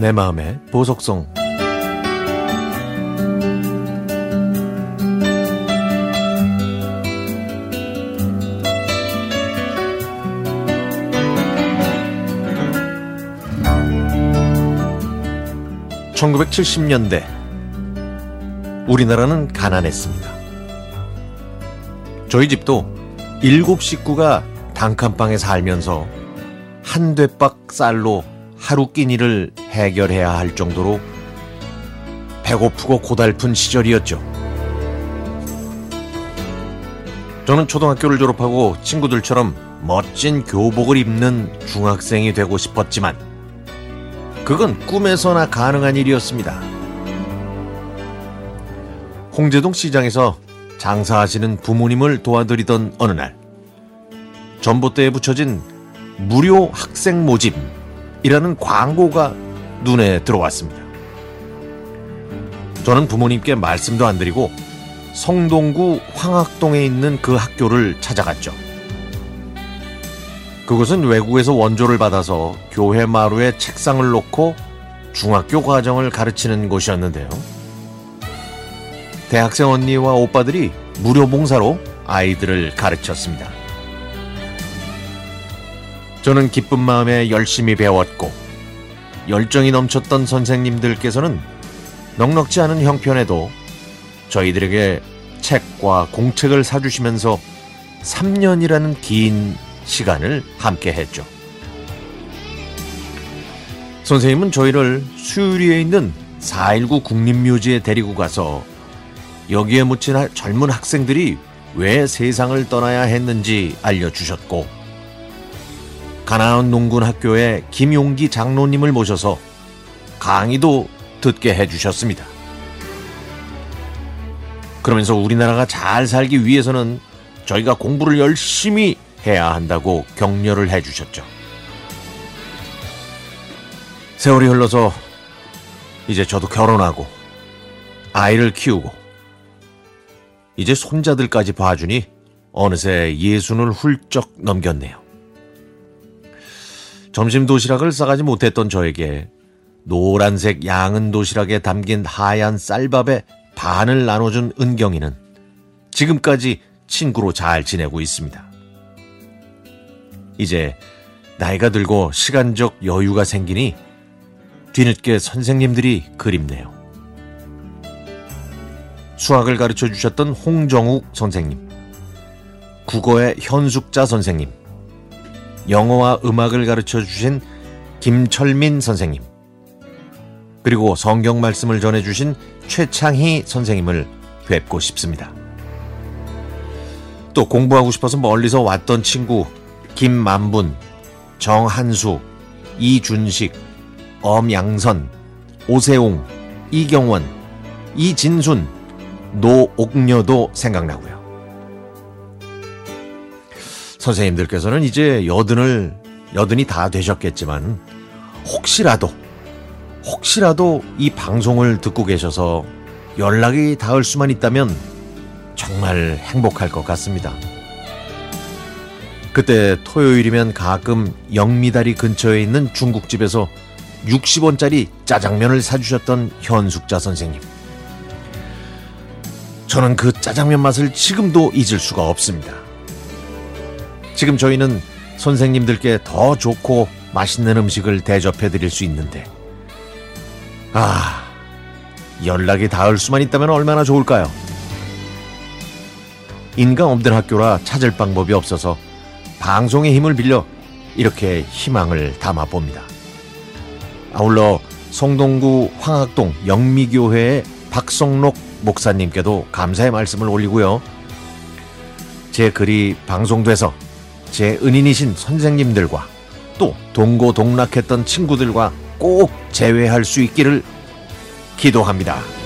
내 마음의 보석성 (1970년대) 우리나라는 가난했습니다. 저희 집도 일곱 식구가 단칸방에 살면서 한 대박 쌀로 하루 끼니를 해결해야 할 정도로 배고프고 고달픈 시절이었죠. 저는 초등학교를 졸업하고 친구들처럼 멋진 교복을 입는 중학생이 되고 싶었지만 그건 꿈에서나 가능한 일이었습니다. 홍제동 시장에서 장사하시는 부모님을 도와드리던 어느 날 전봇대에 붙여진 무료 학생 모집이라는 광고가 눈에 들어왔습니다. 저는 부모님께 말씀도 안 드리고 성동구 황학동에 있는 그 학교를 찾아갔죠. 그곳은 외국에서 원조를 받아서 교회 마루에 책상을 놓고 중학교 과정을 가르치는 곳이었는데요. 대학생 언니와 오빠들이 무료 봉사로 아이들을 가르쳤습니다. 저는 기쁜 마음에 열심히 배웠고 열정이 넘쳤던 선생님들께서는 넉넉지 않은 형편에도 저희들에게 책과 공책을 사주시면서 3년이라는 긴 시간을 함께 했죠. 선생님은 저희를 수유리에 있는 4.19 국립묘지에 데리고 가서 여기에 묻힌 젊은 학생들이 왜 세상을 떠나야 했는지 알려주셨고 가나안 농군 학교의 김용기 장로님을 모셔서 강의도 듣게 해주셨습니다. 그러면서 우리나라가 잘 살기 위해서는 저희가 공부를 열심히 해야 한다고 격려를 해주셨죠. 세월이 흘러서 이제 저도 결혼하고 아이를 키우고 이제 손자들까지 봐주니 어느새 예순을 훌쩍 넘겼네요. 점심 도시락을 싸가지 못했던 저에게 노란색 양은 도시락에 담긴 하얀 쌀밥에 반을 나눠준 은경이는 지금까지 친구로 잘 지내고 있습니다. 이제 나이가 들고 시간적 여유가 생기니 뒤늦게 선생님들이 그립네요. 수학을 가르쳐 주셨던 홍정욱 선생님, 국어의 현숙자 선생님, 영어와 음악을 가르쳐 주신 김철민 선생님, 그리고 성경 말씀을 전해 주신 최창희 선생님을 뵙고 싶습니다. 또 공부하고 싶어서 멀리서 왔던 친구 김만분, 정한수, 이준식, 엄양선, 오세웅, 이경원, 이진순, 노옥녀도 생각나고요. 선생님들께서는 이제 여든을 여든이 다 되셨겠지만 혹시라도 혹시라도 이 방송을 듣고 계셔서 연락이 닿을 수만 있다면 정말 행복할 것 같습니다. 그때 토요일이면 가끔 영미다리 근처에 있는 중국집에서 60원짜리 짜장면을 사주셨던 현숙자 선생님. 저는 그 짜장면 맛을 지금도 잊을 수가 없습니다. 지금 저희는 선생님들께 더 좋고 맛있는 음식을 대접해 드릴 수 있는데, 아, 연락이 닿을 수만 있다면 얼마나 좋을까요? 인간 없는 학교라 찾을 방법이 없어서 방송의 힘을 빌려 이렇게 희망을 담아 봅니다. 아울러 성동구 황학동 영미교회의 박성록 목사님께도 감사의 말씀을 올리고요. 제 글이 방송돼서 제 은인이신 선생님들과 또 동고동락했던 친구들과 꼭 재회할 수 있기를 기도합니다.